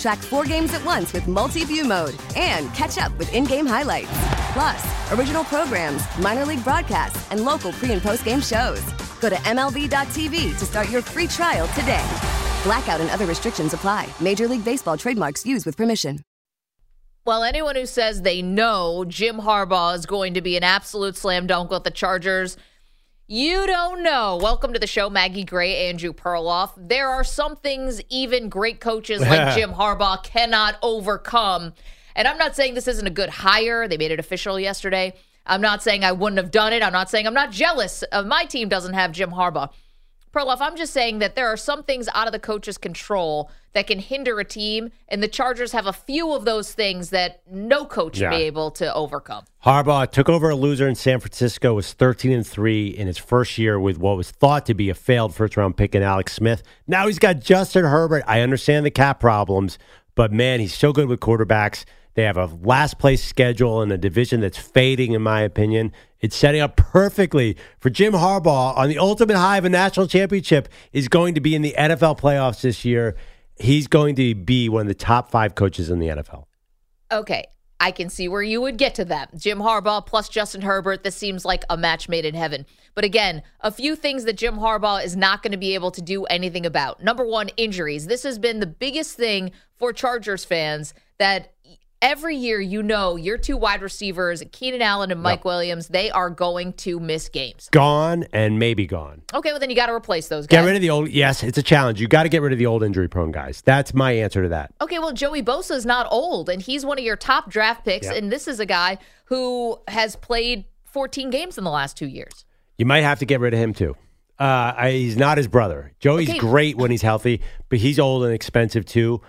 Track four games at once with multi view mode and catch up with in game highlights. Plus, original programs, minor league broadcasts, and local pre and post game shows. Go to MLB.tv to start your free trial today. Blackout and other restrictions apply. Major League Baseball trademarks used with permission. Well, anyone who says they know Jim Harbaugh is going to be an absolute slam dunk with the Chargers, you don't know. Welcome to the show, Maggie Gray, Andrew Perloff. There are some things even great coaches like Jim Harbaugh cannot overcome. And I'm not saying this isn't a good hire. They made it official yesterday. I'm not saying I wouldn't have done it. I'm not saying I'm not jealous of my team doesn't have Jim Harbaugh. Perloff, I'm just saying that there are some things out of the coach's control that can hinder a team, and the Chargers have a few of those things that no coach Yeah. be able to overcome. Harbaugh took over a loser in San Francisco, was 13 and 3 in his first year with what was thought to be a failed first round pick in Alex Smith. Now he's got Justin Herbert. I understand the cap problems, but man, he's so good with quarterbacks. They have a last place schedule in a division that's fading, in my opinion. It's setting up perfectly for Jim Harbaugh on the ultimate high of a national championship is going to be in the NFL playoffs this year. He's going to be one of the top five coaches in the NFL. Okay, I can see where you would get to that. Jim Harbaugh plus Justin Herbert, this seems like a match made in heaven. But again, a few things that Jim Harbaugh is not going to be able to do anything about. Number one, injuries. This has been the biggest thing for Chargers fans that every year you know your two wide receivers, Keenan Allen and Mike Williams, they are going to miss games. Gone and maybe gone. Okay, well then you got to replace those guys. Get rid of the old. Yes, it's a challenge. You got to get rid of the old injury prone guys. That's my answer to that. Okay, well, Joey Bosa is not old, and he's one of your top draft picks, Yep. and this is a guy who has played 14 games in the last two years. You might have to get rid of him too. Uh, I, he's not his brother. Joey's Okay. great when he's healthy, but he's old and expensive too.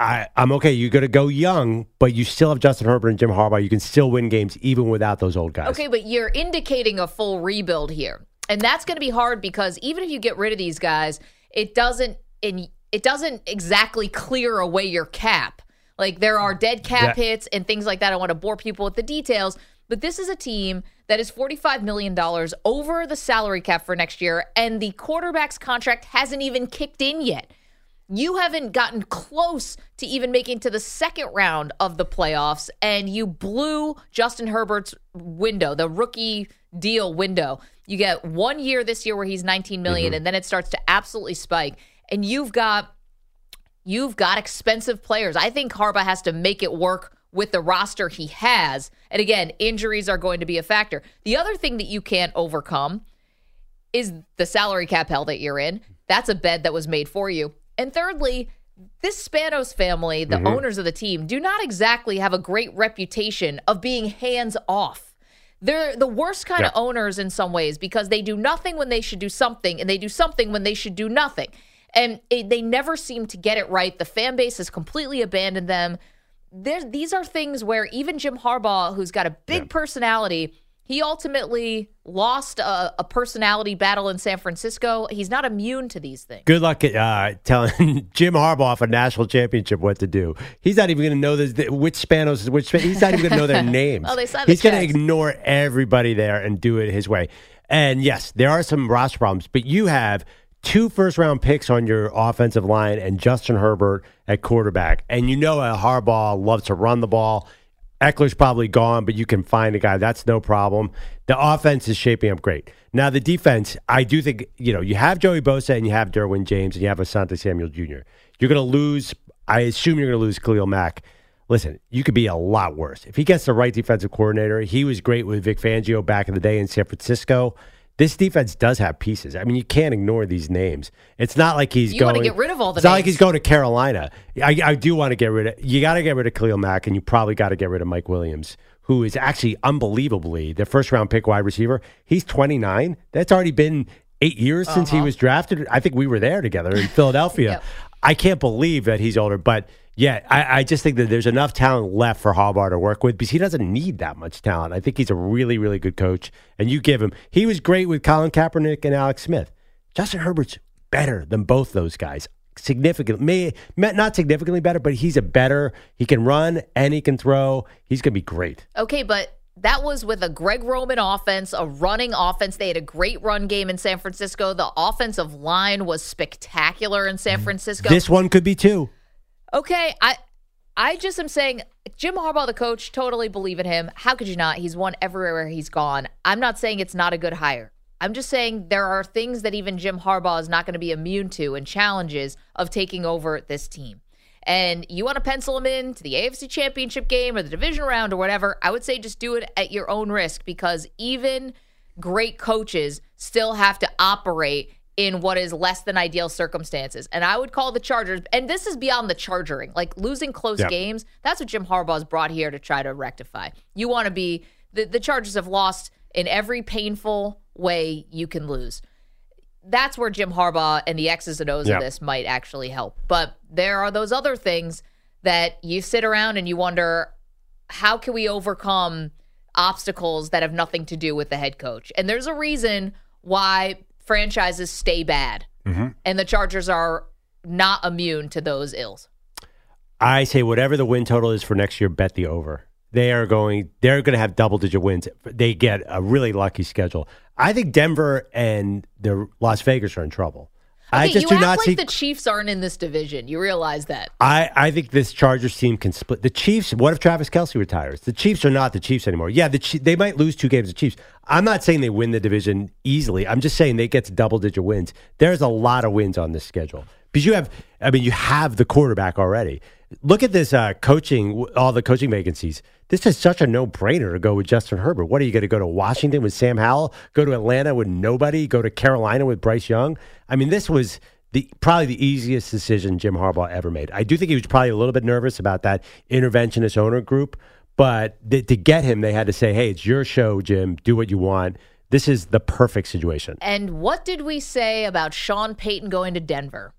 I, I'm okay. You got to go young, but you still have Justin Herbert and Jim Harbaugh. You can still win games even without those old guys. Okay, but you're indicating a full rebuild here. And that's going to be hard because even if you get rid of these guys, it doesn't in it doesn't exactly clear away your cap. Like there are dead cap Yeah. hits and things like that. I want to bore people with the details, but this is a team that is $45 million over the salary cap for next year, and the quarterback's contract hasn't even kicked in yet. You haven't gotten close to even making to the second round of the playoffs, and you blew Justin Herbert's window, the rookie deal window. You get one year this year where he's 19 million, mm-hmm. and then it starts to absolutely spike. And you've got you've got expensive players. I think Harbaugh has to make it work with the roster he has. And again, injuries are going to be a factor. The other thing that you can't overcome is the salary cap hell that you're in. That's a bed that was made for you. And thirdly, this Spanos family, the mm-hmm. owners of the team, do not exactly have a great reputation of being hands off. They're the worst kind of owners in some ways because they do nothing when they should do something, and they do something when they should do nothing. And it, they never seem to get it right. The fan base has completely abandoned them. There, these are things where even Jim Harbaugh, who's got a big personality, he ultimately lost a, a personality battle in San Francisco. He's not immune to these things. Good luck at, uh, telling Jim Harbaugh for national championship what to do. He's not even going to know this, which Spanos is which. Span- He's not even going to know their names. Oh, they signed the He's going to ignore everybody there and do it his way. And yes, there are some roster problems, but you have two first round picks on your offensive line and Justin Herbert at quarterback. And you know Harbaugh loves to run the ball. Ekeler's probably gone, but you can find a guy. That's no problem. The offense is shaping up great. Now, the defense, I do think, you know, you have Joey Bosa and you have Derwin James and you have Asante Samuel Jr. You're going to lose, I assume you're going to lose Khalil Mack. Listen, you could be a lot worse. If he gets the right defensive coordinator, he was great with Vic Fangio back in the day in San Francisco. This defense does have pieces. I mean, you can't ignore these names. It's not like he's You going. wanna get rid of all the It's not like he's going to Carolina. I, I do want to get rid of. You got to get rid of Khalil Mack, and you probably got to get rid of Mike Williams, who is actually unbelievably the first round pick wide receiver. He's 29. That's already been eight years since Uh-huh. he was drafted. I think we were there together in Philadelphia. Yep. I can't believe that he's older, but yeah, I, I just think that there's enough talent left for Harbaugh to work with because he doesn't need that much talent. I think he's a really, really good coach, and you give him. He was great with Colin Kaepernick and Alex Smith. Justin Herbert's better than both those guys. Significantly, may, may- not significantly better, but he's a better. He can run and he can throw. He's going to be great. Okay, but that was with a Greg Roman offense, a running offense. They had a great run game in San Francisco. The offensive line was spectacular in San mm-hmm. Francisco. This one could be too. Okay, I I just am saying Jim Harbaugh, the coach, totally believe in him. How could you not? He's won everywhere he's gone. I'm not saying it's not a good hire. I'm just saying there are things that even Jim Harbaugh is not going to be immune to and challenges of taking over this team. And you want to pencil him in to the AFC Championship game or the division round or whatever, I would say just do it at your own risk because even great coaches still have to operate in what is less than ideal circumstances. And I would call the Chargers, and this is beyond the chargering, like losing close Yeah. games. That's what Jim Harbaugh's brought here to try to rectify. You want to be, the, the Chargers have lost in every painful way you can lose. That's where Jim Harbaugh and the X's and O's Yeah. of this might actually help. But there are those other things that you sit around and you wonder, how can we overcome obstacles that have nothing to do with the head coach? And there's a reason why franchises stay bad, mm-hmm. and the Chargers are not immune to those ills. I say whatever the win total is for next year, bet the over. They are going. They're going to have double digit wins. They get a really lucky schedule. I think Denver and the Las Vegas are in trouble. I just you do act not like see. the Chiefs aren't in this division. You realize that? I, I think this Chargers team can split. The Chiefs, what if Travis Kelce retires? The Chiefs are not the Chiefs anymore. Yeah, the they might lose two games to Chiefs. I'm not saying they win the division easily. I'm just saying they get to double digit wins. There's a lot of wins on this schedule because you have, I mean, you have the quarterback already. Look at this uh, coaching, all the coaching vacancies. This is such a no brainer to go with Justin Herbert. What are you going to go to Washington with Sam Howell? Go to Atlanta with nobody? Go to Carolina with Bryce Young? I mean, this was the probably the easiest decision Jim Harbaugh ever made. I do think he was probably a little bit nervous about that interventionist owner group, but th- to get him, they had to say, "Hey, it's your show, Jim. Do what you want." This is the perfect situation. And what did we say about Sean Payton going to Denver?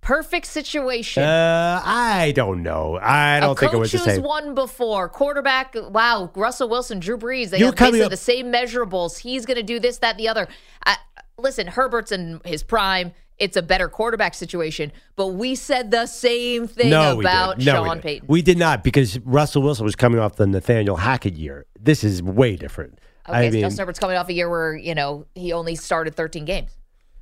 Perfect situation. Uh, I don't know. I don't a think it was the same. won before. Quarterback, wow, Russell Wilson, Drew Brees, they You're have coming basically up- the same measurables. He's going to do this, that, the other. I, listen, Herbert's in his prime. It's a better quarterback situation, but we said the same thing no, about we. No, we Sean did. Payton. We did not because Russell Wilson was coming off the Nathaniel Hackett year. This is way different. okay, I so mean, Justin Herbert's coming off a year where you know he only started 13 games,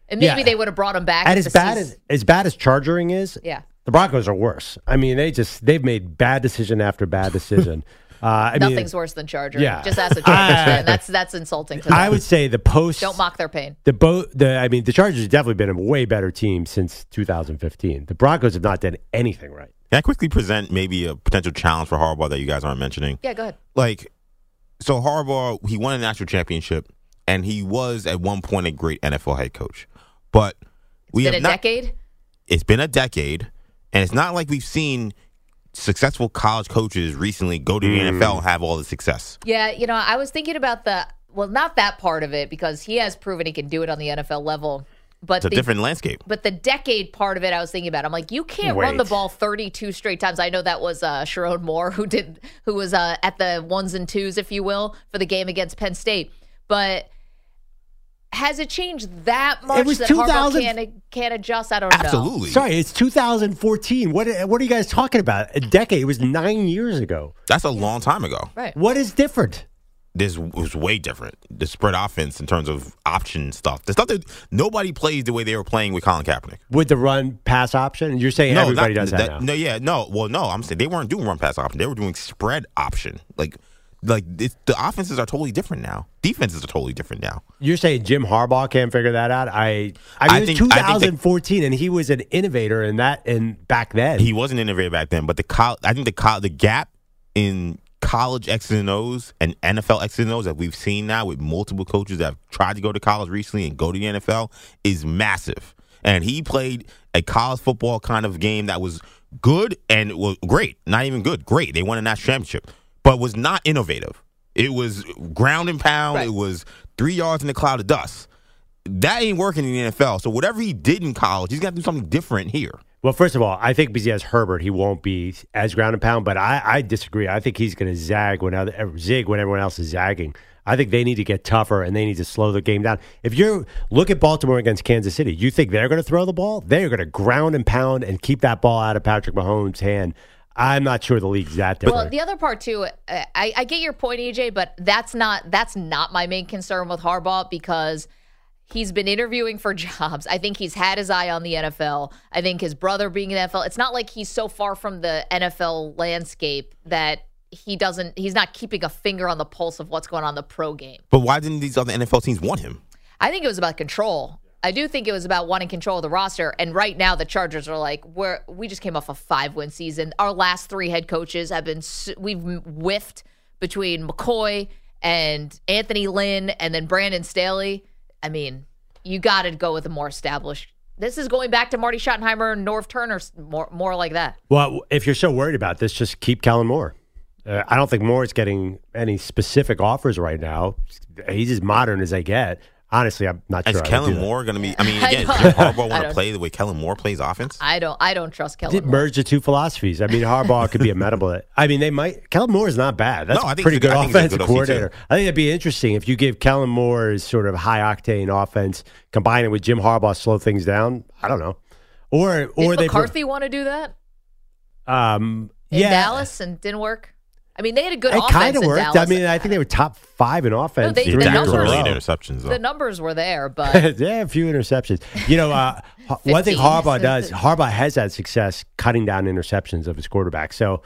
and maybe Yeah. they would have brought him back. and as bad season- as as bad as chargering is, Yeah. the Broncos are worse. I mean, they just they've made bad decision after bad decision. Uh, I nothing's mean, worse than Charger. Yeah. Just ask a Chargers I- fan. That's that's insulting to them. I would say the post Don't mock their pain. the boat. The I mean, the Chargers have definitely been a way better team since 2015. The Broncos have not done anything right. Can I quickly present maybe a potential challenge for Harbaugh that you guys aren't mentioning? Yeah, go ahead. Like, so Harbaugh, he won a national championship, and he was at one point a great NFL head coach. But we Been have a not, decade. It's been a decade, and it's not like we've seen successful college coaches recently go to the NFL and have all the success. Yeah, you know, I was thinking about the well, not that part of it because he has proven he can do it on the NFL level, but It's a the, different landscape. But the decade part of it, I was thinking about. I'm like, you can't run the ball 32 straight times. I know that was uh, Sherrone Moore who did, who was uh, at the ones and twos, if you will, for the game against Penn State. But has it changed that much was that 2000 Harbaugh can't, can't adjust? I don't know. Absolutely. Sorry, it's 2014. What what are you guys talking about? A decade. It was nine years ago. That's a long time ago. Right. What is different? This was way different. The spread offense in terms of option stuff. The stuff that nobody plays the way they were playing with Colin Kaepernick. With the run pass option, you're saying everybody not- does that, now. No, yeah, no. Well, no. I'm saying they weren't doing run pass option. They were doing spread option. Like, like the offenses are totally different now. Defenses are totally different now. You're saying Jim Harbaugh can't figure that out? I I mean, I it was think- I think that- 2014, and he was an innovator in that. And back then, He wasn't innovator back then, but the col- I think the col- the gap in college X's and O's and NFL X's and O's that we've seen now with multiple coaches that have tried to go to college recently and go to the NFL is massive. And he played a college football kind of game that was good and was great. Not even good, great. They won a national championship, but was not innovative. It was ground and pound. Right. It was three yards in a cloud of dust. That ain't working in the NFL. So whatever he did in college, he's got to do something different here. Well, first of all, I think because he has Herbert, he won't be as ground and pound. But I, I disagree. I think he's going to zag when other, er, zig when everyone else is zagging. I think they need to get tougher and they need to slow the game down. If you look at Baltimore against Kansas City, you think they're going to throw the ball? They're going to ground and pound and keep that ball out of Patrick Mahomes' hand. I'm not sure the league's that different. Well, the other part too, uh, I, I get your point, AJ, but that's not that's not my main concern with Harbaugh because he's been interviewing for jobs. I think he's had his eye on the NFL. I think his brother being in the NFL. It's not like he's so far from the NFL landscape that he doesn't. He's not keeping a finger on the pulse of what's going on in the pro game. But why didn't these other NFL teams want him? I think it was about control. I do think it was about wanting control of the roster. And right now, the Chargers are like, we're we just came off a five win season. Our last three head coaches have been we've whiffed between McCoy and Anthony Lynn, and then Brandon Staley. I mean, you got to go with a more established. This is going back to Marty Schottenheimer and Norv Turner, more more like that. Well, if you're so worried about this, just keep Kellen Moore. Uh, I don't think Moore is getting any specific offers right now. He's as modern as they get. Honestly, I'm not Is sure. I would Kellen do that. Moore going to be? I mean, again, don't- Jim Harbaugh want to play the way Kellen Moore plays offense? I don't I don't trust Kellen. Did Moore. merge the two philosophies. I mean, Harbaugh could be amenable. to. I mean, they might. Kellen Moore is not bad. That's No, I a think pretty he's a- good I think he's a offensive good OC coordinator. too. I think it'd be interesting if you give Kellen Moore's sort of high octane offense, combine it with Jim Harbaugh, slow things down. I don't know. Or or Did they McCarthy want to do that um in yeah, Dallas and didn't work? I mean, they had a good It kind of worked. Dallas. I mean, I think they were top five in offense. they- three the years in a numbers- row. interceptions, though. the numbers were there, but yeah, a few interceptions. You know, uh, one thing Harbaugh does, Harbaugh has had success cutting down interceptions of his quarterback. So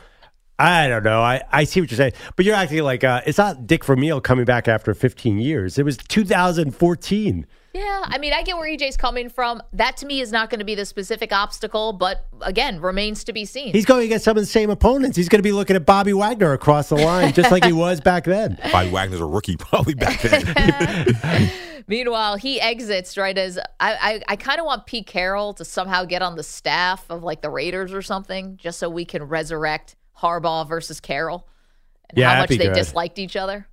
I don't know. I, I see what you're saying, but you're acting like uh, it's not Dick Vermeil coming back after 15 years. It was 2014. Yeah, I mean, I get where EJ's coming from. That to me is not going to be the specific obstacle, but again, remains to be seen. He's going against some of the same opponents. He's going to be looking at Bobby Wagner across the line, just like he was back then. Bobby Wagner's a rookie probably back then. Meanwhile, he exits right as I, I, I kind of want Pete Carroll to somehow get on the staff of like the Raiders or something, just so we can resurrect Harbaugh versus Carroll and Yeah, how much they good. disliked each other.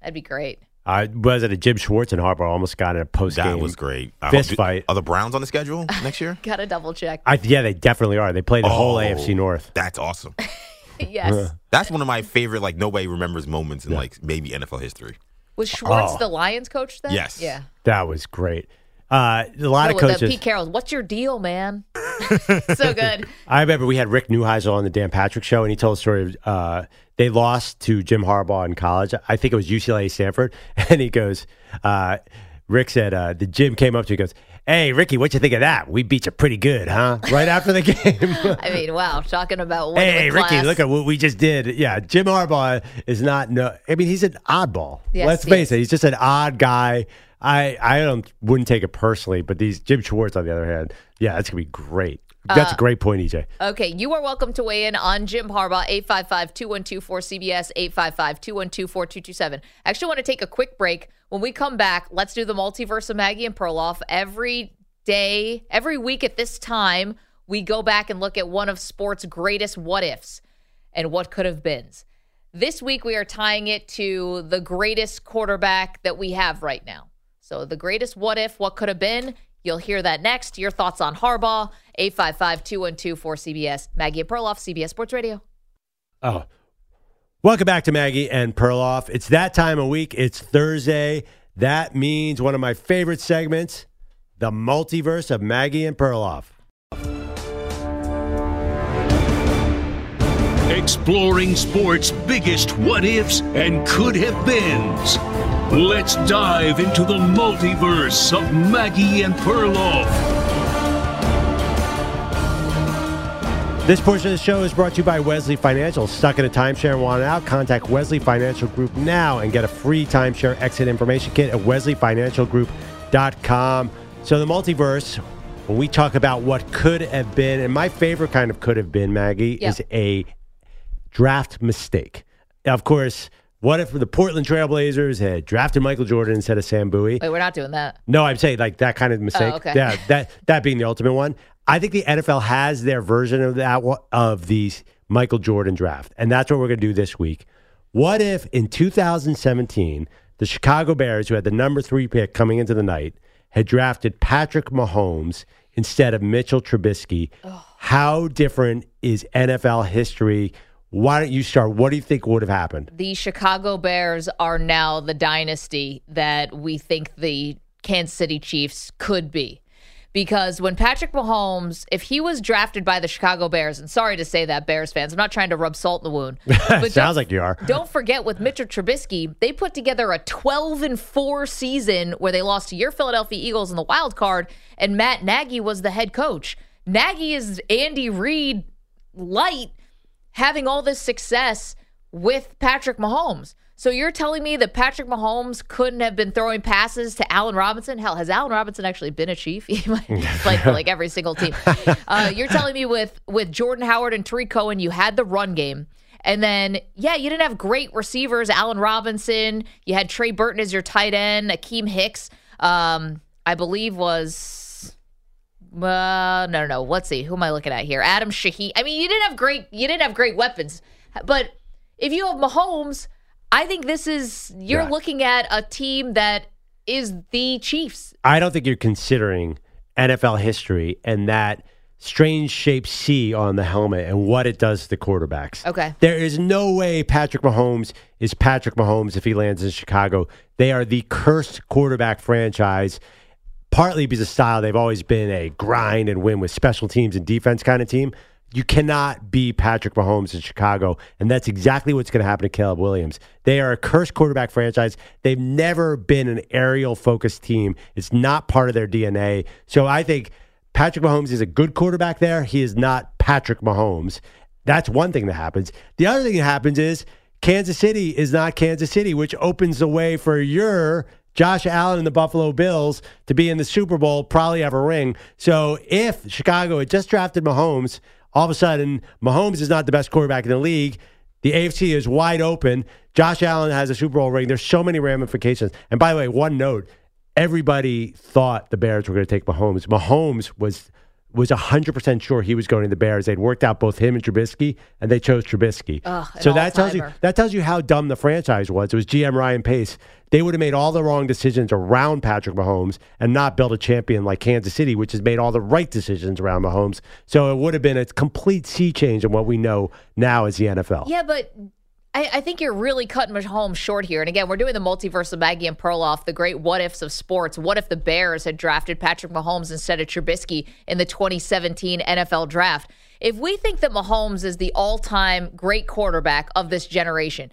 That'd be great. Uh, was at a Jim Schwartz and Harbaugh almost got in a post game? that was great. I Fist hope- fight. Are the Browns on the schedule next year? Gotta double check. I, yeah, they definitely are. They played the whole Oh, AFC North. That's awesome. yes. That's one of my favorite, like nobody remembers moments in like maybe NFL history. Was Schwartz Oh. the Lions coach then? Yes. Yeah. That was great. Uh, a lot No, of coaches. Pete Carroll, what's your deal, man? so good. I remember we had Rick Neuheisel on the Dan Patrick show, and he told a story of uh, they lost to Jim Harbaugh in college. I think it was UCLA Stanford, and he goes, uh, Rick said, uh, the Jim came up to him, he goes, "Hey, Ricky, what you think of that? We beat you pretty good, huh?" Right after the game. I mean, wow, talking about Hey, Ricky, class. look at what we just did. Yeah, Jim Harbaugh is not no. I mean, he's an oddball. Yes, Let's face is. it, he's just an odd guy. I I don't wouldn't take it personally, but these Jim Schwartz on the other hand, yeah, that's gonna be great. That's Uh, a great point, EJ. Okay, you are welcome to weigh in on Jim Harbaugh, 855-212-4CBS, 855-212-4227. I actually want to take a quick break. When we come back, let's do the multiverse of Maggie and Perloff. Every day, every week at this time, we go back and look at one of sports' greatest what-ifs and what could have beens. This week, we are tying it to the greatest quarterback that we have right now. So, the greatest what if, what could have been. You'll hear that next. Your thoughts on Harbaugh, 855 212 4CBS. Maggie and Perloff, CBS Sports Radio. Oh. Welcome back to Maggie and Perloff. It's that time of week. It's Thursday. That means one of my favorite segments, the multiverse of Maggie and Perloff. Exploring sports' biggest what ifs and could have beens. Let's dive into the multiverse of Maggie and Perloff. This portion of the show is brought to you by Wesley Financial. Stuck in a timeshare and want out? Contact Wesley Financial Group now and get a free timeshare exit information kit at wesleyfinancialgroup.com. So, the multiverse, when we talk about what could have been, and my favorite kind of could have been, Maggie, Yeah. is a draft mistake. of course, what if the Portland Trailblazers had drafted Michael Jordan instead of Sam Bowie? Wait, we're not doing that. No, I'm saying like that kind of oh, mistake. Oh, okay. Yeah, that that being the ultimate one. I think the NFL has their version of that of the Michael Jordan draft, and that's what we're going to do this week. What if in 2017 the Chicago Bears, who had the number three pick coming into the night, had drafted Patrick Mahomes instead of Mitchell Trubisky? How different is NFL history? Why don't you start? What do you think would have happened? the Chicago Bears are now the dynasty that we think the Kansas City Chiefs could be. Because when Patrick Mahomes, if he was drafted by the Chicago Bears, and sorry to say that, Bears fans, I'm not trying to rub salt in the wound. But Sounds like you are. Don't forget with Mitchell Trubisky, they put together a 12 and 4 season where they lost to your Philadelphia Eagles in the wild card, and Matt Nagy was the head coach. Nagy is Andy Reid light having all this success with Patrick Mahomes. So you're telling me that Patrick Mahomes couldn't have been throwing passes to Allen Robinson? Hell, has Allen Robinson actually been a chief? He played for like every single team. Uh, you're telling me with with Jordan Howard and Tarik Cohen, you had the run game. And then, yeah, you didn't have great receivers. Allen Robinson. You had Trey Burton as your tight end. Akiem Hicks, um, I believe, was uh, no, no, no. Let's see. Who am I looking at here? Adam Shaheen. I mean, you didn't have great. You didn't have great weapons, but if you have Mahomes, I think this is you're Yeah. looking at a team that is the Chiefs. I don't think you're considering NFL history and that strange shaped C on the helmet and what it does to the quarterbacks. Okay. There is no way Patrick Mahomes is Patrick Mahomes if he lands in Chicago. They are the cursed quarterback franchise, partly because of style. They've always been a grind and win with special teams and defense kind of team. You cannot be Patrick Mahomes in Chicago, and that's exactly what's going to happen to Caleb Williams. They are a cursed quarterback franchise. They've never been an aerial focused team. It's not part of their DNA. So I think Patrick Mahomes is a good quarterback there. He is not Patrick Mahomes. That's one thing that happens. The other thing that happens is Kansas City is not Kansas City, which opens the way for your Josh Allen and the Buffalo Bills to be in the Super Bowl, probably have a ring. So if Chicago had just drafted Mahomes, all of a sudden Mahomes is not the best quarterback in the league. The AFC is wide open. Josh Allen has a Super Bowl ring. There's so many ramifications. And by the way, one note: everybody thought the Bears were going to take Mahomes. Mahomes was was 100% sure he was going to the Bears. They'd worked out both him and Trubisky, and they chose Trubisky. Ugh, so that tells you that tells you how dumb the franchise was. It was GM Ryan Pace. They would have made all the wrong decisions around Patrick Mahomes and not built a champion like Kansas City, which has made all the right decisions around Mahomes. So it would have been a complete sea change in what we know now as the NFL. Yeah, but I, I think you're really cutting Mahomes short here. And again, we're doing the multiverse of Maggie and Perloff, the great what ifs of sports. What if the Bears had drafted Patrick Mahomes instead of Trubisky in the 2017 NFL draft? If we think that Mahomes is the all time great quarterback of this generation,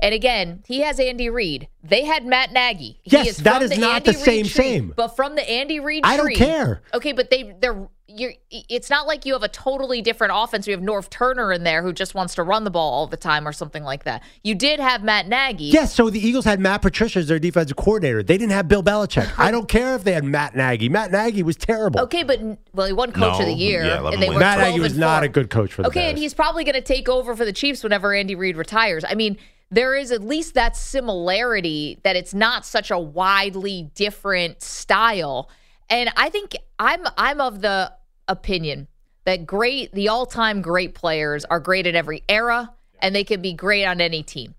and again, he has Andy Reid. They had Matt Nagy. He Yes, that from is not Andy the same same. But from the Andy Reid I don't care. Okay, but they they're you're it's not like you have a totally different offense. You have Norv Turner in there who just wants to run the ball all the time or something like that. You did have Matt Nagy. Yes, so the Eagles had Matt Patricia as their defensive coordinator. They didn't have Bill Belichick. I don't care if they had Matt Nagy. Matt Nagy was terrible. Okay, but well, he won Coach No, of the Year, yeah, and they were Matt Nagy was and not a good coach for the Okay, Bears. and he's probably going to take over for the Chiefs whenever Andy Reid retires. I mean, there is at least that similarity that it's not such a widely different style. And I think I'm I'm of the opinion that great the all-time great players are great at every era and they can be great on any team.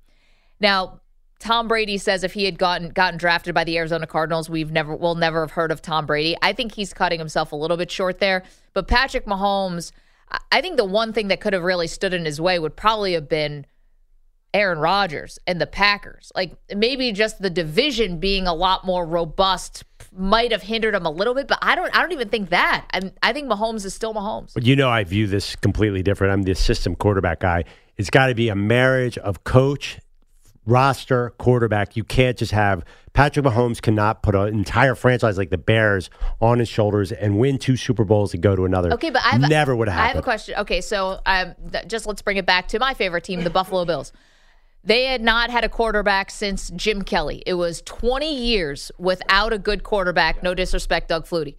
Now, Tom Brady says if he had gotten gotten drafted by the Arizona Cardinals, we've never we'll never have heard of Tom Brady. I think he's cutting himself a little bit short there. But Patrick Mahomes, I think the one thing that could have really stood in his way would probably have been Aaron Rodgers and the Packers. Like maybe just the division being a lot more robust might have hindered him a little bit, but I don't I don't even think that. I I think Mahomes is still Mahomes. But you know, I view this completely different. I'm the system quarterback guy. It's got to be a marriage of coach, roster, quarterback. You can't just have Patrick Mahomes cannot put an entire franchise like the Bears on his shoulders and win two Super Bowls and go to another. Okay, but I never would have I have a question. Okay, so um, th- just let's bring it back to my favorite team, the Buffalo Bills. They had not had a quarterback since Jim Kelly. It was 20 years without a good quarterback. No disrespect, Doug Flutie.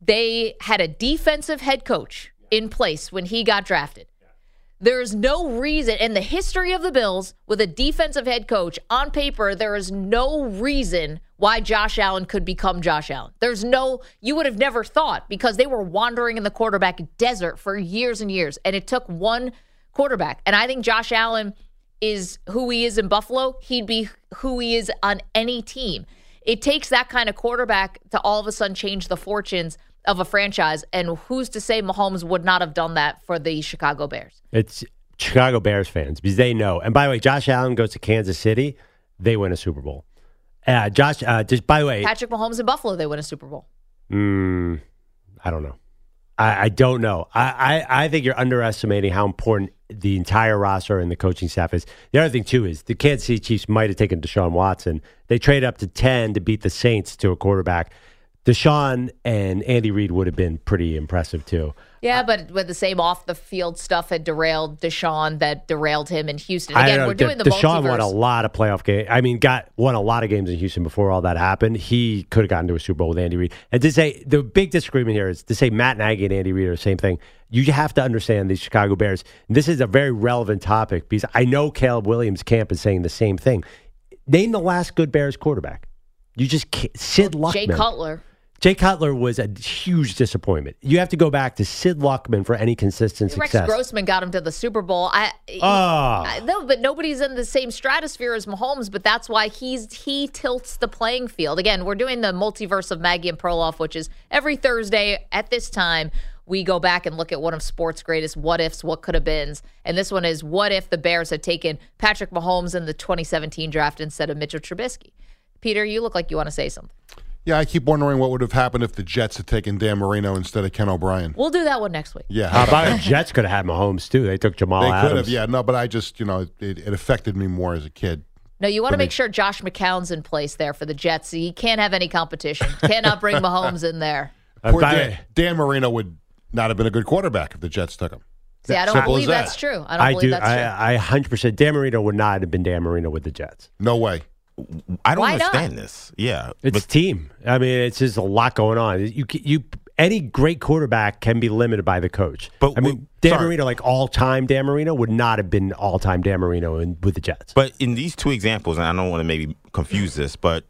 They had a defensive head coach in place when he got drafted. There is no reason in the history of the Bills with a defensive head coach on paper, there is no reason why Josh Allen could become Josh Allen. There's no, you would have never thought because they were wandering in the quarterback desert for years and years. And it took one quarterback. And I think Josh Allen is who he is in Buffalo. He'd be who he is on any team. It takes that kind of quarterback to all of a sudden change the fortunes of a franchise. And who's to say Mahomes would not have done that for the Chicago Bears? It's Chicago Bears fans because they know. And by the way, Josh Allen goes to Kansas City, they win a Super Bowl. Uh, Josh, uh, just by the way, Patrick Mahomes in Buffalo, they win a Super Bowl. mm, I don't know. I, I don't know. I, I, I think you're underestimating how important the entire roster and the coaching staff is. The other thing too is the Kansas City Chiefs might have taken Deshaun Watson. They traded up to ten to beat the Saints to a quarterback. Deshaun and Andy Reid would have been pretty impressive too. Yeah, but with the same off the field stuff had derailed Deshaun that derailed him in Houston. Again, know. we're doing the Deshaun multiverse. won a lot of playoff games. I mean, got won a lot of games in Houston before all that happened. He could have gotten to a Super Bowl with Andy Reid. And to say the big disagreement here is to say Matt Nagy and Andy Reid are the same thing. You have to understand these Chicago Bears. This is a very relevant topic because I know Caleb Williams' camp is saying the same thing. Name the last good Bears quarterback. You just can't. Sid Luckman. Jay Cutler. Jay Cutler was a huge disappointment. You have to go back to Sid Luckman for any consistent Rex success. Grossman got him to the Super Bowl. I, Ah. I- no, but nobody's in the same stratosphere as Mahomes. But that's why he's he tilts the playing field. Again, we're doing the multiverse of Maggie and Perloff, which is every Thursday at this time. We go back and look at one of sports' greatest what ifs, what could have beens. And this one is what if the Bears had taken Patrick Mahomes in the 2017 draft instead of Mitchell Trubisky? Peter, you look like you want to say something. Yeah, I keep wondering what would have happened if the Jets had taken Dan Marino instead of Ken O'Brien. We'll do that one next week. Yeah, How about the Jets could have had Mahomes too? They took Jamal they Adams. could have. Yeah, no, but I just you know it, it affected me more as a kid. No, you want to make sure Josh McCown's in place there for the Jets. He can't have any competition. Cannot bring Mahomes in there. Poor Dan, Dan Marino would not have been a good quarterback if the Jets took him. See, I don't Simple believe that. that's true. I don't I believe do. that's true. I, I 100%. Dan Marino would not have been Dan Marino with the Jets. No way. I don't Why not? understand this. Yeah, It's but team. I mean, it's just a lot going on. You you any great quarterback can be limited by the coach. But I mean, we- Dan sorry. Marino, like all time Dan Marino, would not have been all time Dan Marino in, with the Jets. But in these two examples, and I don't want to maybe confuse this, but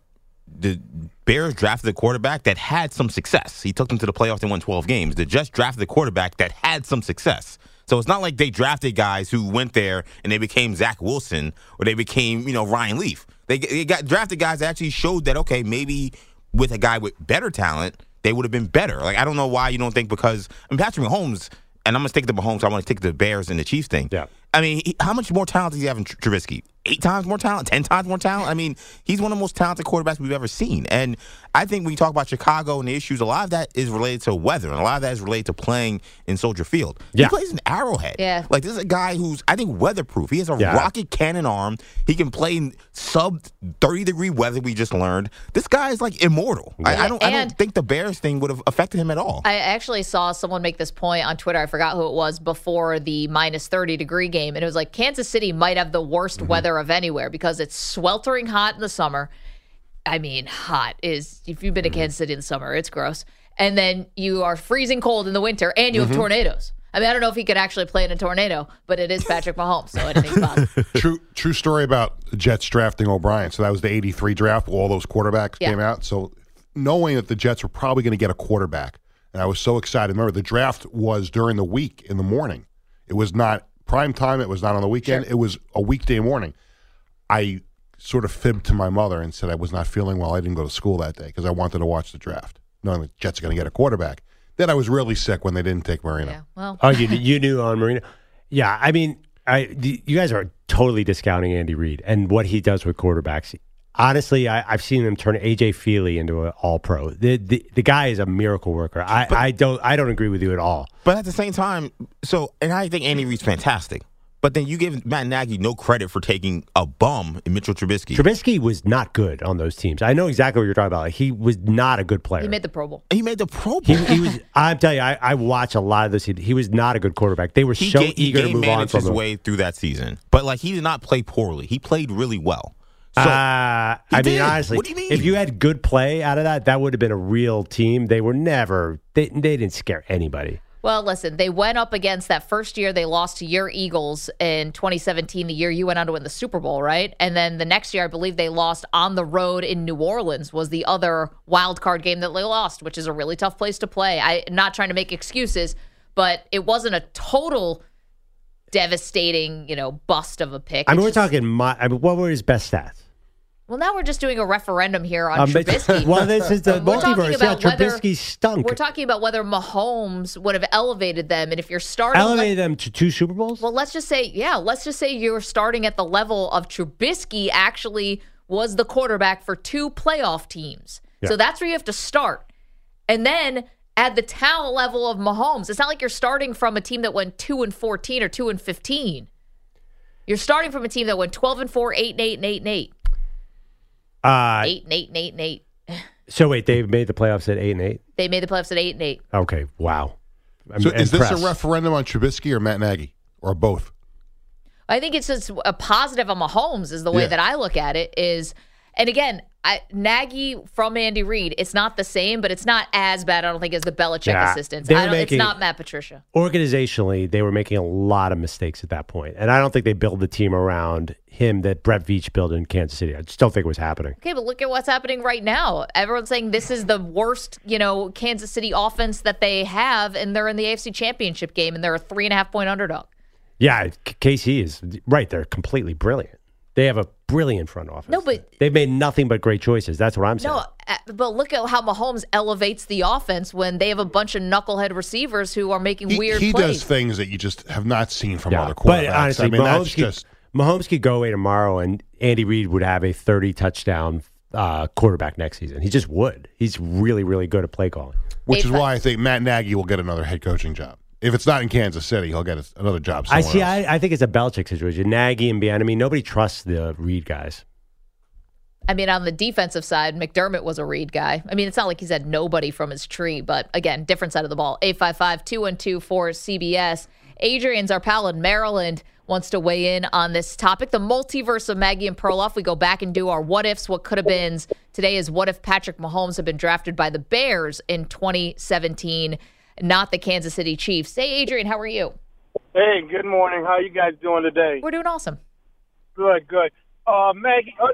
the Bears drafted a quarterback that had some success. He took them to the playoffs and won 12 games. The Jets drafted a quarterback that had some success. So it's not like they drafted guys who went there and they became Zach Wilson or they became, you know, Ryan Leaf. They, they got drafted guys that actually showed that, okay, maybe with a guy with better talent, they would have been better. Like, I don't know why you don't think because, I mean, Patrick Mahomes, and I'm going to stick to Mahomes, so I want to take the Bears and the Chiefs thing. Yeah. I mean, he, how much more talent does he have in Tr- Trubisky? Eight times more talent? Ten times more talent? I mean, he's one of the most talented quarterbacks we've ever seen. And I think when you talk about Chicago and the issues, a lot of that is related to weather, and a lot of that is related to playing in Soldier Field. Yeah. He plays in Arrowhead. Yeah. Like, this is a guy who's, I think, weatherproof. He has a Yeah. rocket cannon arm. He can play in sub 30 degree weather, we just learned. This guy is like immortal. I, I, don't, I don't think the Bears thing would have affected him at all. I actually saw someone make this point on Twitter. I forgot who it was before the minus 30 degree game. And it was like Kansas City might have the worst Mm-hmm. weather of anywhere because it's sweltering hot in the summer. I mean, hot is, if you've been Mm-hmm. to Kansas City in the summer, it's gross. And then you are freezing cold in the winter and you have Mm-hmm. tornadoes. I mean, I don't know if he could actually play in a tornado, but it is Patrick Mahomes, so anything's possible. True true story about Jets drafting O'Brien. So that was the 83 draft where all those quarterbacks Yeah. came out. So knowing that the Jets were probably going to get a quarterback, and I was so excited. Remember, the draft was during the week in the morning. It was not prime time. It was not on the weekend. It was a weekday morning. I sort of fibbed to my mother and said I was not feeling well. I didn't go to school that day because I wanted to watch the draft, knowing the Jets are going to get a quarterback. Then I was really sick when they didn't take Marino. Yeah, well, Oh, you you knew on Marino? Yeah, I mean, I the- you guys are totally discounting Andy Reid and what he does with quarterbacks. Honestly, I, I've seen him turn AJ Feeley into an All Pro. The, the the guy is a miracle worker. I, I don't I don't agree with you at all. But at the same time, so and I think Andy Reid's fantastic. But then you give Matt Nagy no credit for taking a bum in Mitchell Trubisky. Trubisky was not good on those teams. I know exactly what you're talking about. Like, he was not a good player. he made the Pro Bowl. he made the Pro Bowl. He, he was. I'm telling you, I, I watch a lot of this. He, he was not a good quarterback. They were He so ga- he eager to move on managed from his him. way through that season. But like he did not play poorly. He played really well. So uh, I He mean, honestly, What do you mean? if you had good play out of that, that would have been a real team. They were never. They, they didn't scare anybody. Well, listen, they went up against that first year they lost to your Eagles in 2017, the year you went on to win the Super Bowl, right? And then the next year, I believe they lost on the road in New Orleans was the other wild card game that they lost, which is a really tough place to play. I'm not trying to make excuses, but it wasn't a total devastating, you know, bust of a pick. I mean, It's we're just- talking. My, I mean, what were his best stats? Well, now we're just doing a referendum here on Um, Trubisky. well, this is the We're talking multiverse. Yeah, about whether- Trubisky stunk. We're talking about whether Mahomes would have elevated them, and if you're starting, Elevated them to two Super Bowls. well, let's just say, yeah, let's just say you're starting at the level of Trubisky. Actually, was the quarterback for two playoff teams, Yeah. so that's where you have to start, and then at the talent level of Mahomes, it's not like you're starting from a team that went two and fourteen or two and fifteen. You're starting from a team that went twelve and four, eight and eight, and eight and eight, Uh, eight and eight and eight and eight. so wait, they made the playoffs at eight and eight. They made the playoffs at eight and eight. Okay, wow. I'm So is this a referendum on Trubisky or Matt Nagy or both? I think it's just a positive on Mahomes is the way Yeah. that I look at it is and again, I, Nagy from Andy Reid, it's not the same, but it's not as bad, I don't think, as the Belichick Yeah, assistants. I don't, making- it's not Matt Patricia. Organizationally, they were making a lot of mistakes at that point, and I don't think they built the team around him that Brett Veach built in Kansas City. I just don't think it was happening. Okay, but look at what's happening right now. Everyone's saying this is the worst, you know, Kansas City offense that they have, and they're in the AFC Championship game, and they're a three and a half point underdog. Yeah, KC is right. They're completely brilliant. They have a brilliant front office. No, but- they've made nothing but great choices. That's what I'm saying. No, uh, but look at how Mahomes elevates the offense when they have a bunch of knucklehead receivers who are making He, weird he plays. does things that you just have not seen from Yeah, other quarterbacks. but honestly, I mean, Mahomes, that's could, just Mahomes could go away tomorrow, and Andy Reid would have a 30 touchdown uh, quarterback next season. He just would. He's really, really good at play calling. which is Eight why I think Matt Nagy will get another head coaching job. If it's not in Kansas City, he'll get another job. I Somewhere see. else. I, I think it's a Belichick situation. Nagy and Bieniemy. Nobody trusts the Reid guys. I mean, on the defensive side, McDermott was a Reid guy. I mean, it's not like he's had nobody from his tree, but again, different side of the ball. 855 212 for CBS. Adrian's our pal in Maryland wants to weigh in on this topic. The multiverse of Maggie and Perloff. We go back and do our what ifs, what could have beens. Today is what if Patrick Mahomes had been drafted by the Bears in 2017, not the Kansas City Chiefs. Hey, Adrian, how are you? Hey, good morning. How are you guys doing today? We're doing awesome. Good, good. Uh, Maggie, uh,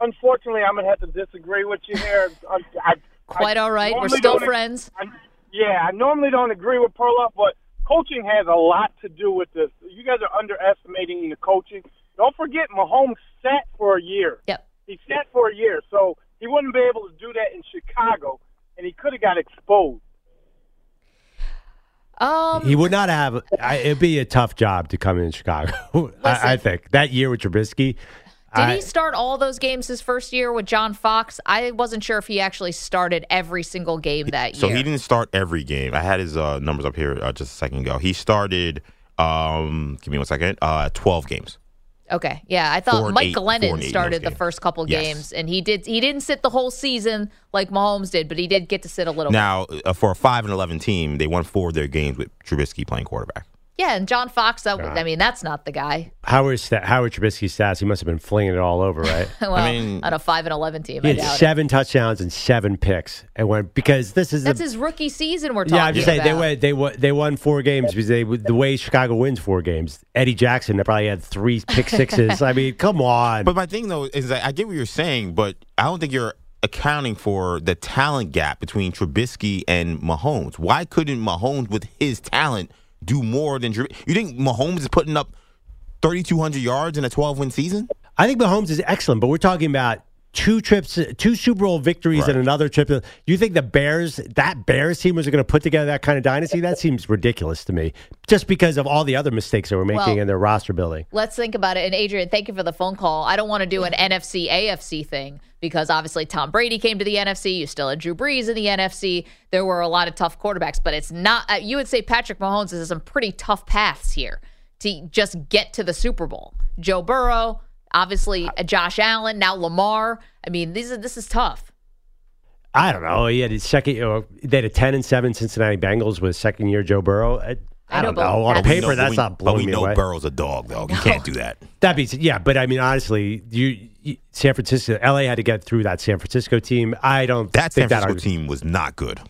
unfortunately, I'm gonna have to disagree with you here. I, I, Quite all right. We're still friends. I, yeah, I normally don't agree with Perloff, but coaching has a lot to do with this. You guys are underestimating the coaching. Don't forget, Mahomes sat for a year. Yep. He sat for a year, so he wouldn't be able to do that in Chicago, and he could have got exposed. Um, He would not have. I, it'd be a tough job to come in Chicago. I, I think that year with Trubisky. Did I- he start all those games his first year with John Fox? I wasn't sure if he actually started every single game that So year. So he didn't start every game. I had his uh, numbers up here uh, just a second ago. He started. Um, give me one second. Uh, twelve games. Okay, yeah, I thought Mike eight- Glennon and eight in started the first couple Yes. games, and he did. He didn't sit the whole season like Mahomes did, but he did get to sit a little. bit. Now, uh, for a five and eleven team, they won four of their games with Trubisky playing quarterback. Yeah, and John Fox. That, I mean, that's not the guy. Howard Sta- Howard Trubisky's stats. He must have been flinging it all over, right? Well, mean- on a five and eleven team, He I had doubt it. seven touchdowns and seven picks, and went because this is That's the, his rookie season. We're talking yeah. I'm just saying they about. won, they won, they won four games because they the way Chicago wins four games. Eddie Jackson that probably had three pick sixes. I mean, come on. But my thing though is that I get what you're saying, but I don't think you're accounting for the talent gap between Trubisky and Mahomes. Why couldn't Mahomes, with his talent, do more than Trubisky? You think Mahomes is putting up 3,200 yards in a 12 win season? I think Mahomes is excellent, but we're talking about two trips, two Super Bowl victories, Right. and another trip. You think the Bears, that Bears team, was going to put together that kind of dynasty? That seems ridiculous to me, just because of all the other mistakes they were making Well- in their roster building. Let's think about it. And Adrian, thank you for the phone call. I don't want to do an NFC AFC thing because obviously Tom Brady came to the NFC. You still had Drew Brees in the NFC. There were a lot of tough quarterbacks, but it's not. Uh, you would say Patrick Mahomes has some pretty tough paths here to just get to the Super Bowl. Joe Burrow, obviously uh, Josh Allen, now Lamar. I mean, these are, this is tough. I don't know. He had his second. You know, they had a ten and seven Cincinnati Bengals with second year Joe Burrow. I, I, I don't but know. On that's- paper, know- that's but we- not blowing But we me know away. Burrow's a dog, though. You can't do that. That beats yeah, but I mean honestly, you, you San Francisco, LA had to get through that San Francisco team. I don't That think San Francisco that team was not good.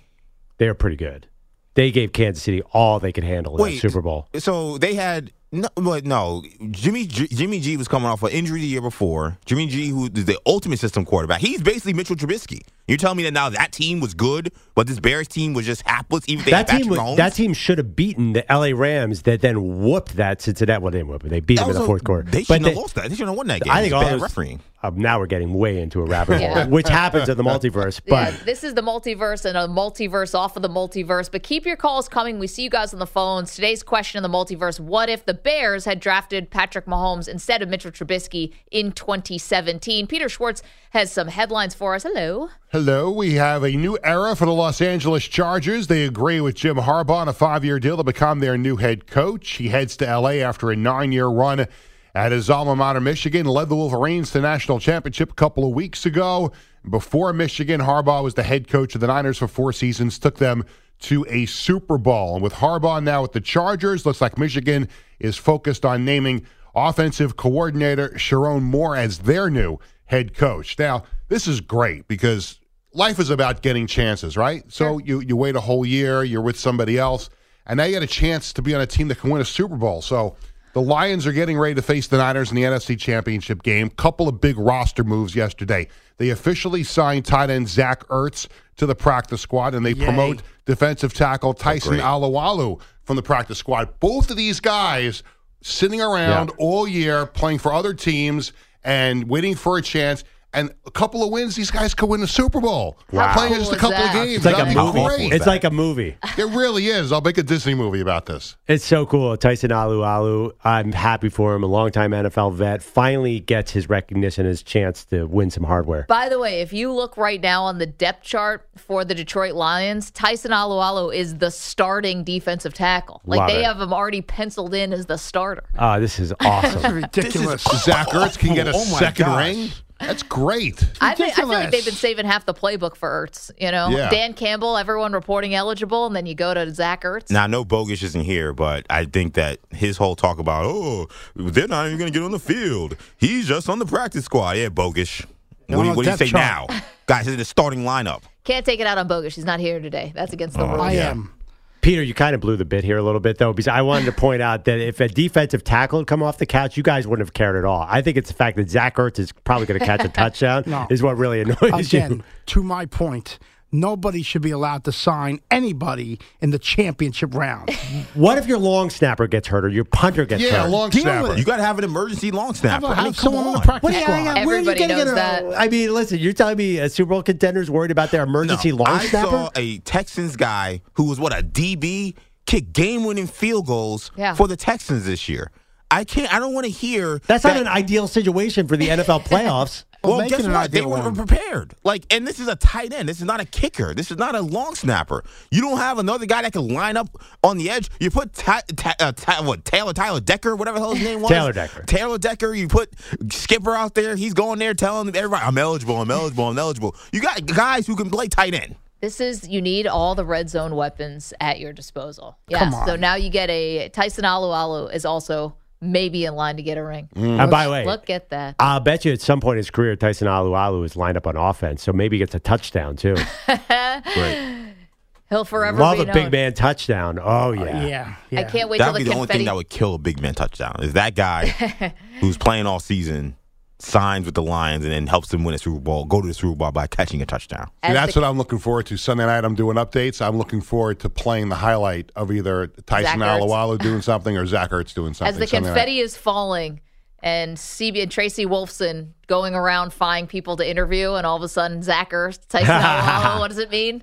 They were pretty good. they gave Kansas City all they could handle in Wait. that Super Bowl. So they had no, but no. Jimmy G, Jimmy G was coming off an injury the year before. Jimmy G, who is the ultimate system quarterback, he's basically Mitchell Trubisky. You're telling me that now that team was good, but this Bears team was just hapless. Even if they That had team, was- that team should have beaten the LA Rams that then whooped that Cincinnati. Well, they didn't whoop it. They beat them in the a- fourth quarter. They they- have lost that. They shouldn't have won that game. I think all bad those, refereeing. Uh, now we're getting way into a rabbit Yeah. hole, which happens in the multiverse. Yeah, But this is the multiverse and a multiverse off of the multiverse. But keep your calls coming. We see you guys on the phones. Today's question in the multiverse What if the Bears had drafted Patrick Mahomes instead of Mitchell Trubisky in 2017? Peter Schwartz has some headlines for us. Hello. Hello, we have a new era for the Los Angeles Chargers. They agree with Jim Harbaugh on a five year deal to become their new head coach. He heads to LA after a nine year run at his alma mater, Michigan, led the Wolverines to national championship a couple of weeks ago. Before Michigan, Harbaugh was the head coach of the Niners for four seasons, took them to a Super Bowl. And with Harbaugh now with the Chargers, looks like Michigan is focused on naming offensive coordinator Sherrone Moore as their new head coach. Now, this is great because life is about getting chances, right? So you, you wait a whole year, you're with somebody else, and now you get a chance to be on a team that can win a Super Bowl. So the Lions are getting ready to face the Niners in the NFC Championship game. Couple of big roster moves yesterday. They officially signed tight end Zach Ertz to the practice squad, and they promote defensive tackle Tyson. Alualu from the practice squad. Both of these guys sitting around all year playing for other teams and waiting for a chance. And a couple of wins, these guys could win the Super Bowl. Wow. Playing Cool just a is couple of games. it's like a That'd be movie. great. It's like a movie. It really is. I'll make a Disney movie about this. It's so cool. Tyson Alualu, I'm happy for him. A longtime NFL vet finally gets his recognition, his chance to win some hardware. By the way, if you look right now on the depth chart for the Detroit Lions, Tyson Alualu is the starting defensive tackle. Like Love they it. have him already penciled in as the starter. Oh, this is awesome. Ridiculous. Zach Ertz can get a Oh second gosh. ring. That's great. I, think, I feel like they've been saving half the playbook for Ertz. You know, Yeah. Dan Campbell, everyone reporting eligible, and then you go to Zach Ertz. Now, I know Bogus isn't here, but I think that his whole talk about, oh, they're not even going to get on the field. He's just on the practice squad. Yeah, Bogus. No, what do you, oh, what do you say chart. now? Guys, he's in the starting lineup. Can't take it out on Bogus. He's not here today. That's against the oh, rules. I yeah. am. Peter, you kind of blew the bit here a little bit, though, because I wanted to point out that if a defensive tackle had come off the couch, you guys wouldn't have cared at all. I think it's the fact that Zach Ertz is probably going to catch a touchdown No. is what really annoys you. To my point, nobody should be allowed to sign anybody in the championship round. What if your long snapper gets hurt or your punter gets hurt? Yeah, long Deal snapper. You got to have an emergency long snapper. Have, I mean, come someone on on. the practice What do you- squad. where are you Everybody knows a- that. I mean, listen, you're telling me a Super Bowl contender's worried about their emergency long I snapper? saw a Texans guy who was what a DB kick game-winning field goals Yeah. for the Texans this year. I can't. I don't want to hear That's that, not an ideal situation for the NFL playoffs. Well, Make guess what? They weren't one. prepared. Like, and this is a tight end. This is not a kicker. This is not a long snapper. You don't have another guy that can line up on the edge. You put Ta- Ta- uh, Ta- what Taylor Tyler Decker, whatever the hell his name was. Taylor Decker. Taylor Decker. You put Skipper out there. He's going there telling everybody, "I'm eligible. I'm eligible. I'm eligible." You got guys who can play tight end. This is you need all the red zone weapons at your disposal. Yes. Come on. So now you get a Tyson Alualu is also maybe in line to get a ring. Mm. And by the way, Look at that. I'll bet you at some point in his career, Tyson Alualu is lined up on offense, so maybe he gets a touchdown too. Right. He'll forever Love be a known. big man touchdown. Oh, oh yeah. Yeah, yeah. I can't wait till That the would be the only confetti. thing that would kill a big man touchdown. Is that guy who's playing all season signs with the Lions and then helps them win a Super Bowl, go to the Super Bowl by catching a touchdown. As that's the- what I'm looking forward to. Sunday night, I'm doing updates. I'm looking forward to playing the highlight of either Tyson Zach Ertz. Alualu doing something or Zach Ertz doing something. as the Sunday night. confetti is falling and CB and Tracy Wolfson going around finding people to interview, and all of a sudden Zach Ertz, Tyson Alualu, what does it mean?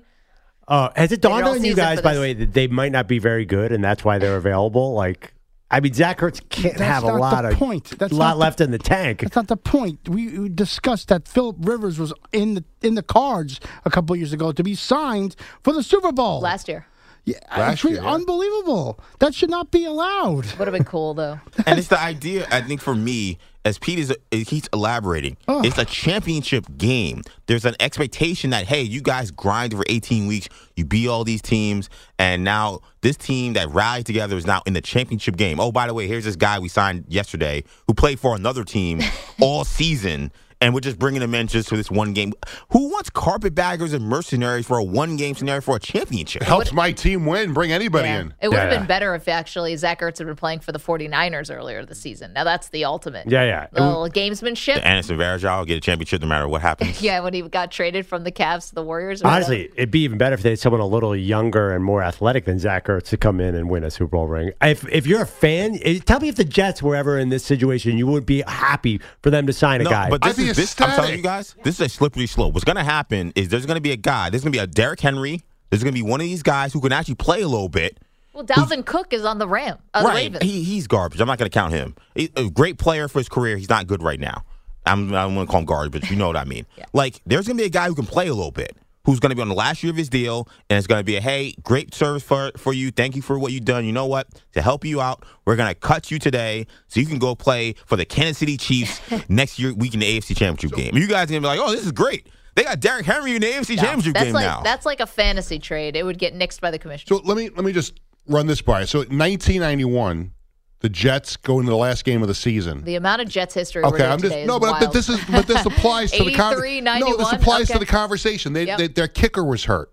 Oh, has it dawned on you guys, by the way, that they might not be very good, and that's why they're available? Like, I mean, Zach Ertz can't That's have a lot of point. That's lot not the- left in the tank. That's not the point. We we discussed that Philip Rivers was in the in the cards a couple of years ago to be signed for the Super Bowl. Last year. yeah, Last it's year, yeah. unbelievable. That should not be allowed. Would have been cool though. and it's the idea, I think, for me, as Pete is, uh, he's elaborating, it's a championship game. There's an expectation that, hey, you guys grind for 18 weeks, you beat all these teams, and now this team that rallied together is now in the championship game. Oh, by the way, here's this guy we signed yesterday who played for another team all season and we're just bringing them in just for this one game. Who wants carpetbaggers and mercenaries for a one game scenario for a championship? It helps my team win. Bring anybody Yeah. in. It would have Yeah. been better if actually Zach Ertz had been playing for the 49ers earlier this season. Now that's the ultimate. Yeah, yeah. Little gamesmanship. Anderson Varejao will get a championship no matter what happens. Yeah, when he got traded from the Cavs to the Warriors. Honestly, it'd be even better if they had someone a little younger and more athletic than Zach Ertz to come in and win a Super Bowl ring. If if you're a fan, eh, tell me if the Jets were ever in this situation, you would be happy for them to sign a No, guy. but I'd this be is this. I'm telling you guys, this is a slippery slope. What's going to happen is there's going to be a guy. There's going to be a Derrick Henry. There's going to be one of these guys who can actually play a little bit. well, Dalvin Cook is on the Ram. Uh, right, Ravens. he, he's garbage. I'm not going to count him. He's a great player for his career. He's not good right now. I'm, I don't want to call him garbage, but you know what I mean. Like, there's going to be a guy who can play a little bit. Who's going to be on the last year of his deal, and it's going to be a hey, great service for for you. Thank you for what you've done. You know what? To help you out, we're going to cut you today so you can go play for the Kansas City Chiefs next year week in the AFC Championship game. You guys are going to be like, oh, this is great. They got Derrick Henry in the AFC Championship that's game like now. that's like a fantasy trade. It would get nixed by the commissioner. So let me let me just run this by. you. So 1991, the Jets go into the last game of the season. the amount of Jets history. we're Okay, I'm just no, but, but this is but this applies to the conversation. No, this 91, applies to the conversation. They, Yep. they, their kicker was hurt.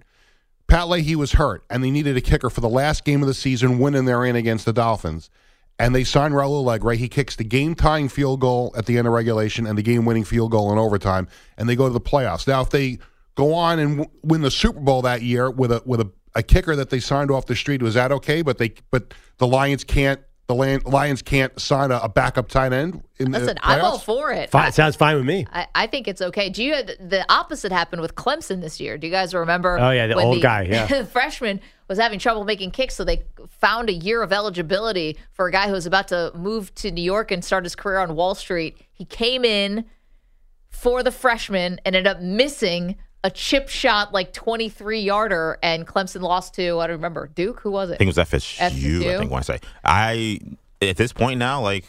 Pat Leahy was hurt, and they needed a kicker for the last game of the season, winning their in against the Dolphins. And they signed Raul Allegre. He kicks the game-tying field goal at the end of regulation and the game-winning field goal in overtime, and they go to the playoffs. Now, if they go on and w- win the Super Bowl that year with a with a, a kicker that they signed off the street, was that okay? But they but the Lions can't the Lions can't sign a, a backup tight end in the Listen, I'm all for it. Fine, sounds fine with me. I, I think it's okay. Do you the opposite happened with Clemson this year? Do you guys remember? Oh, yeah, the when old guy, yeah. The freshman was having trouble making kicks, so they found a year of eligibility for a guy who was about to move to New York and start his career on Wall Street. He came in for the freshman and ended up missing a chip shot like 23 yarder, and Clemson lost to I don't remember Duke. Who was it? I think it was FSU. I FSU? think want to say I at this point now, like,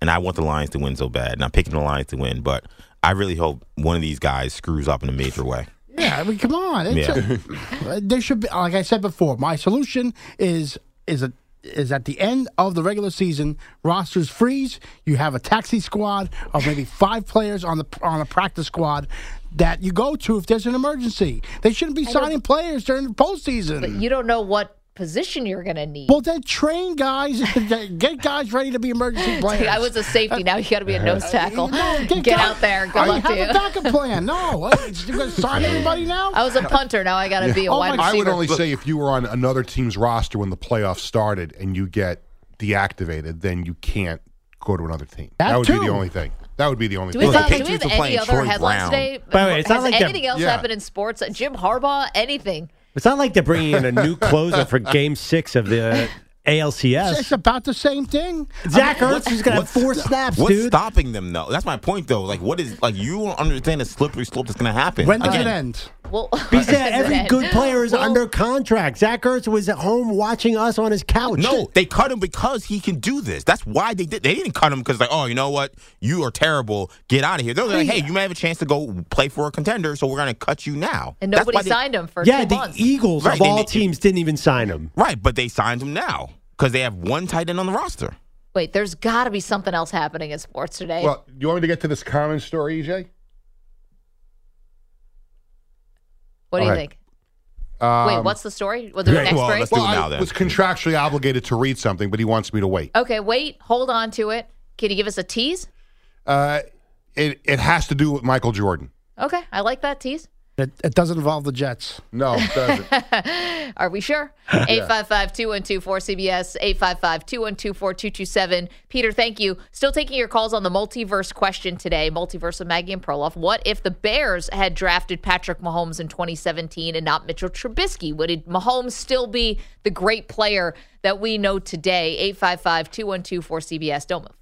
and I want the Lions to win so bad, and I'm picking the Lions to win, but I really hope one of these guys screws up in a major way. Yeah, I mean, come on. It's a- there should be, like I said before, my solution is is a is at the end of the regular season, rosters freeze. You have a taxi squad of maybe five players on the on a practice squad that you go to if there's an emergency. They shouldn't be signing players during the postseason. But you don't know what position you're going to need. well, then train guys, get guys ready to be emergency players. I was a safety. Now you got to be a nose tackle. No, Get, guys- out there. Good I luck have to you. a backup plan. No, you're going to sign everybody now. I was a punter. Now I got to be a Oh, wide receiver. I would only say if you were on another team's roster when the playoffs started and you get deactivated, then you can't go to another team. That would be the only thing. That would be the only do we, thing. Have, do we have any other Troy headlines Brown. today? By the way, it's not like anything else Yeah. happened in sports? Uh, Jim Harbaugh, anything? It's not like they're bringing in a new closer for Game Six of the ALCS. It's about the same thing. Zach Ertz is going to have what's- four snaps, What's dude. stopping them though? That's my point though. Like, what is like you don't understand the slippery slope that's going to happen. When does Again, it end? Well, He when said every end? good player is Well, under contract. Zach Ertz was at home watching us on his couch. No, they cut him because he can do this. That's why they did. They didn't cut him because like, oh, you know what? You are terrible. Get out of here. They're like, hey, you may have a chance to go play for a contender, so we're going to cut you now. And That's nobody why they- signed him for Yeah, two the months. Eagles Right, of they- all they- teams didn't even sign him. Right, but they signed him now because they have one tight end on the roster. Wait, there's got to be something else happening in sports today. Well, you want me to get to this common story, EJ? What do you okay. think? Um, Wait, what's the story? Was there an next Well, break? let's do well, it now I then. was contractually obligated to read something, but he wants me to wait. Okay, wait, hold on to it. Can you give us a tease? Uh, it it has to do with Michael Jordan. Okay, I like that tease. It, it doesn't involve the Jets. No, it doesn't. Are we sure? 855 212 4CBS, 855 212 4227. Peter, thank you. Still taking your calls on the multiverse question today multiverse of Maggie and Perloff. What if the Bears had drafted Patrick Mahomes in 2017 and not Mitchell Trubisky? Would it, Mahomes still be the great player that we know today? 855 212 4CBS. Don't move.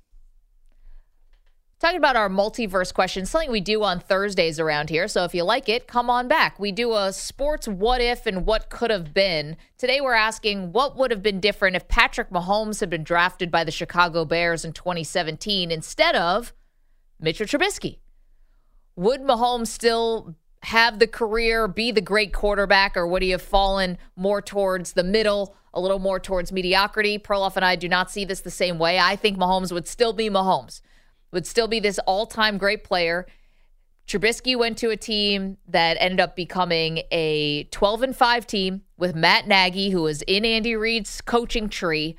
Talking about our multiverse question, something we do on Thursdays around here. So if you like it, come on back. We do a sports what if and what could have been. Today we're asking what would have been different if Patrick Mahomes had been drafted by the Chicago Bears in 2017 instead of Mitchell Trubisky. Would Mahomes still have the career, be the great quarterback, or would he have fallen more towards the middle, a little more towards mediocrity? Perloff and I do not see this the same way. I think Mahomes would still be Mahomes, would still be this all time great player. Trubisky went to a team that ended up becoming a 12 and 5 team with Matt Nagy, who was in Andy Reid's coaching tree.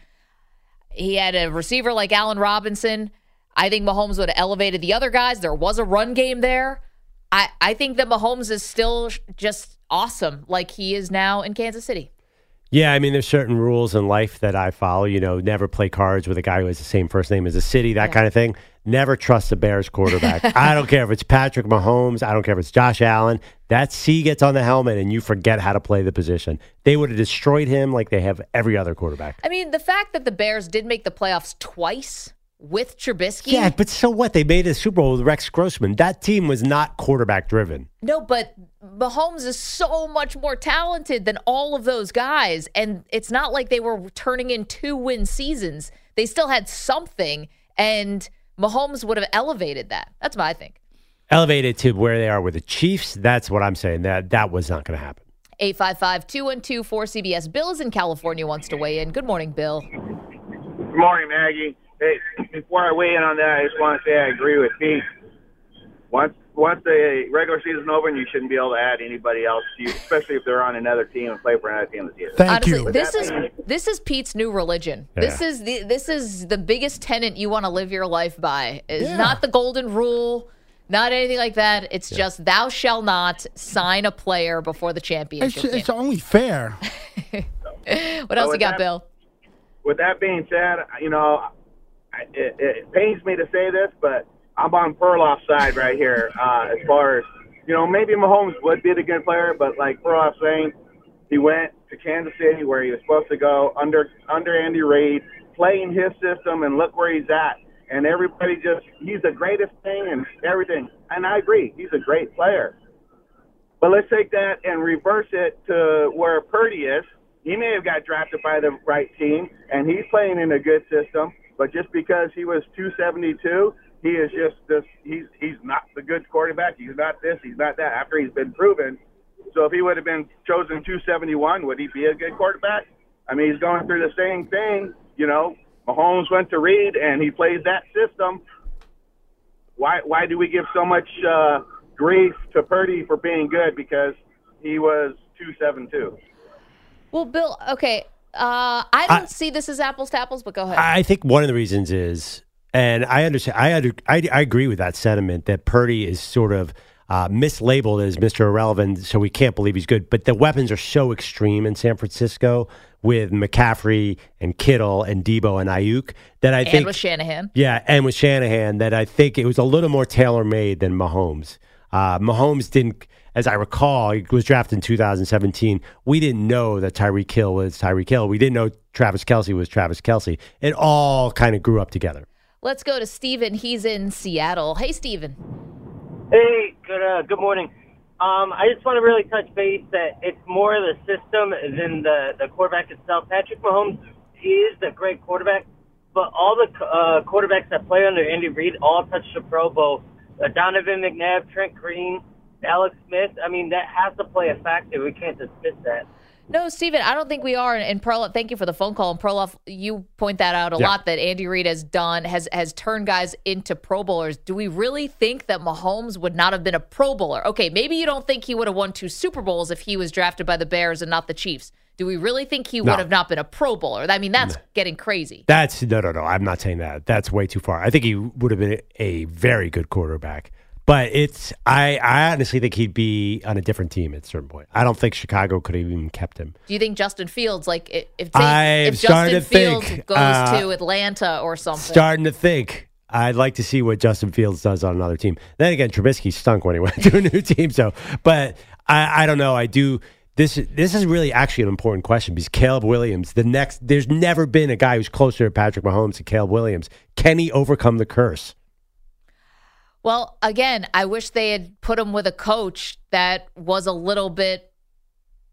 He had a receiver like Allen Robinson. I think Mahomes would have elevated the other guys. There was a run game there. I, I think that Mahomes is still just awesome, like he is now in Kansas City. Yeah, I mean, there's certain rules in life that I follow. You know, never play cards with a guy who has the same first name as a city, that Yeah. kind of thing. Never trust the Bears quarterback. I don't care if it's Patrick Mahomes. I don't care if it's Josh Allen. That C gets on the helmet and you forget how to play the position. They would have destroyed him like they have every other quarterback. I mean, the fact that the Bears did make the playoffs twice with Trubisky. Yeah, but so what? They made a Super Bowl with Rex Grossman. That team was not quarterback driven. No, but Mahomes is so much more talented than all of those guys. And it's not like they were turning in two win seasons. They still had something, and Mahomes would have elevated that. That's what I think. Elevated to where they are with the Chiefs. That's what I'm saying. That that was not going to happen. 855 212 4CBS. Bill is in California, wants to weigh in. Good morning, Bill. Good morning, Maggie. Hey, before I weigh in on that, I just want to say I agree with Pete. Once once the regular season's over, you shouldn't be able to add anybody else to you, especially if they're on another team and play for another team this year. Thank Honestly, you. this is this is Pete's new religion. This is the this is the biggest tenant you want to live your life by. Is Yeah. not the golden rule, not anything like that. It's just thou shall not sign a player before the championship. it's game. only fair. what else you got, that- Bill? With that being said, you know, I- it, it pains me to say this, but I'm on Perloff's side right here. Uh, as far as you know, maybe Mahomes would be the good player, but like Perloff's saying, he went to Kansas City where he was supposed to go under under Andy Reid, playing his system, and look where he's at. And everybody just he's the greatest thing and everything. And I agree, he's a great player. But let's take that and reverse it to where Purdy is. He may have got drafted by the right team, and he's playing in a good system. But just because he was 272, he is just this. He's he's not the good quarterback. He's not this. He's not that. After he's been proven. So if he would have been chosen 271, would he be a good quarterback? I mean, he's going through the same thing. You know, Mahomes went to Reid, and he plays that system. Why why do we give so much uh, grief to Purdy for being good because he was 272? Well, Bill, okay. Uh, I don't see this as apples to apples, but go ahead. I think one of the reasons is, and I understand, I I, I agree with that sentiment that Purdy is sort of uh, mislabeled as Mr. Irrelevant, so we can't believe he's good. But the weapons are so extreme in San Francisco with McCaffrey and Kittle and Deebo and Aiyuk that I and think with Shanahan. yeah, and with Shanahan, that I think it was a little more tailor made than Mahomes. Uh, Mahomes didn't, as I recall, he was drafted in 2017. We didn't know that Tyreek Hill was Tyreek Hill. We didn't know Travis Kelce was Travis Kelce. It all kind of grew up together. Let's go to Steven. He's in Seattle. Hey, Steven. Hey, good uh, good morning. Um, I just want to really touch base that it's more the system than the the quarterback itself. Patrick Mahomes is the great quarterback, but all the uh, quarterbacks that play under Andy Reid all touched the Pro Bowl. Uh, Donovan McNabb, Trent Green, Alex Smith. I mean, that has to play a factor. We can't dismiss that. No, Steven, I don't think we are. And Perloff, thank you for the phone call. And Perloff, you point that out a Yeah. lot that Andy Reid has done, has has turned guys into Pro Bowlers. Do we really think that Mahomes would not have been a Pro Bowler? Okay, maybe you don't think he would have won two Super Bowls if he was drafted by the Bears and not the Chiefs. Do we really think he No. would have not been a Pro Bowler? I mean, that's getting crazy. That's no, no, no. I'm not saying that. That's way too far. I think he would have been a very good quarterback. But it's I, I honestly think he'd be on a different team at a certain point. I don't think Chicago could have even kept him. Do you think Justin Fields, like if say, if Justin Fields think, goes uh, to Atlanta or something? Starting to think I'd like to see what Justin Fields does on another team. Then again, Trubisky stunk when he went to a new team. So, but I, I don't know. I do. This this is really actually an important question because Caleb Williams, the next, there's never been a guy who's closer to Patrick Mahomes than Caleb Williams. Can he overcome the curse? Well, again, I wish they had put him with a coach that was a little bit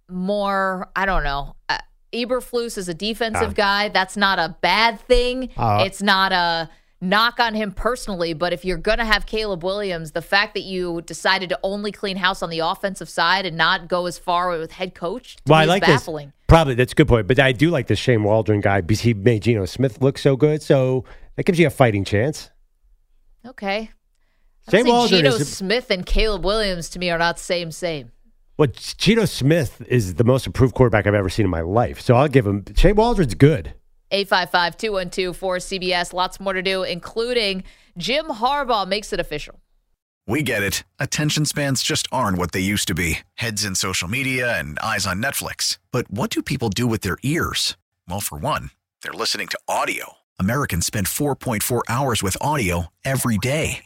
more, I don't know. Uh, Eberflus is a defensive Ah. guy. That's not a bad thing. Uh, it's not a knock on him personally, but if you're going to have Caleb Williams, the fact that you decided to only clean house on the offensive side and not go as far with head coach, Well, I is like baffling. this. Probably that's a good point. But I do like this Shane Waldron guy because he made Geno Smith look so good. So that gives you a fighting chance. Okay. I Shane think Waldron Geno is- Smith and Caleb Williams to me are not the same same. Well, Geno Smith is the most improved quarterback I've ever seen in my life. So I'll give him. Shane Waldron's good. 855 212 4CBS. Lots more to do, including Jim Harbaugh makes it official. We get it. Attention spans just aren't what they used to be heads in social media and eyes on Netflix. But what do people do with their ears? Well, for one, they're listening to audio. Americans spend 4.4 hours with audio every day.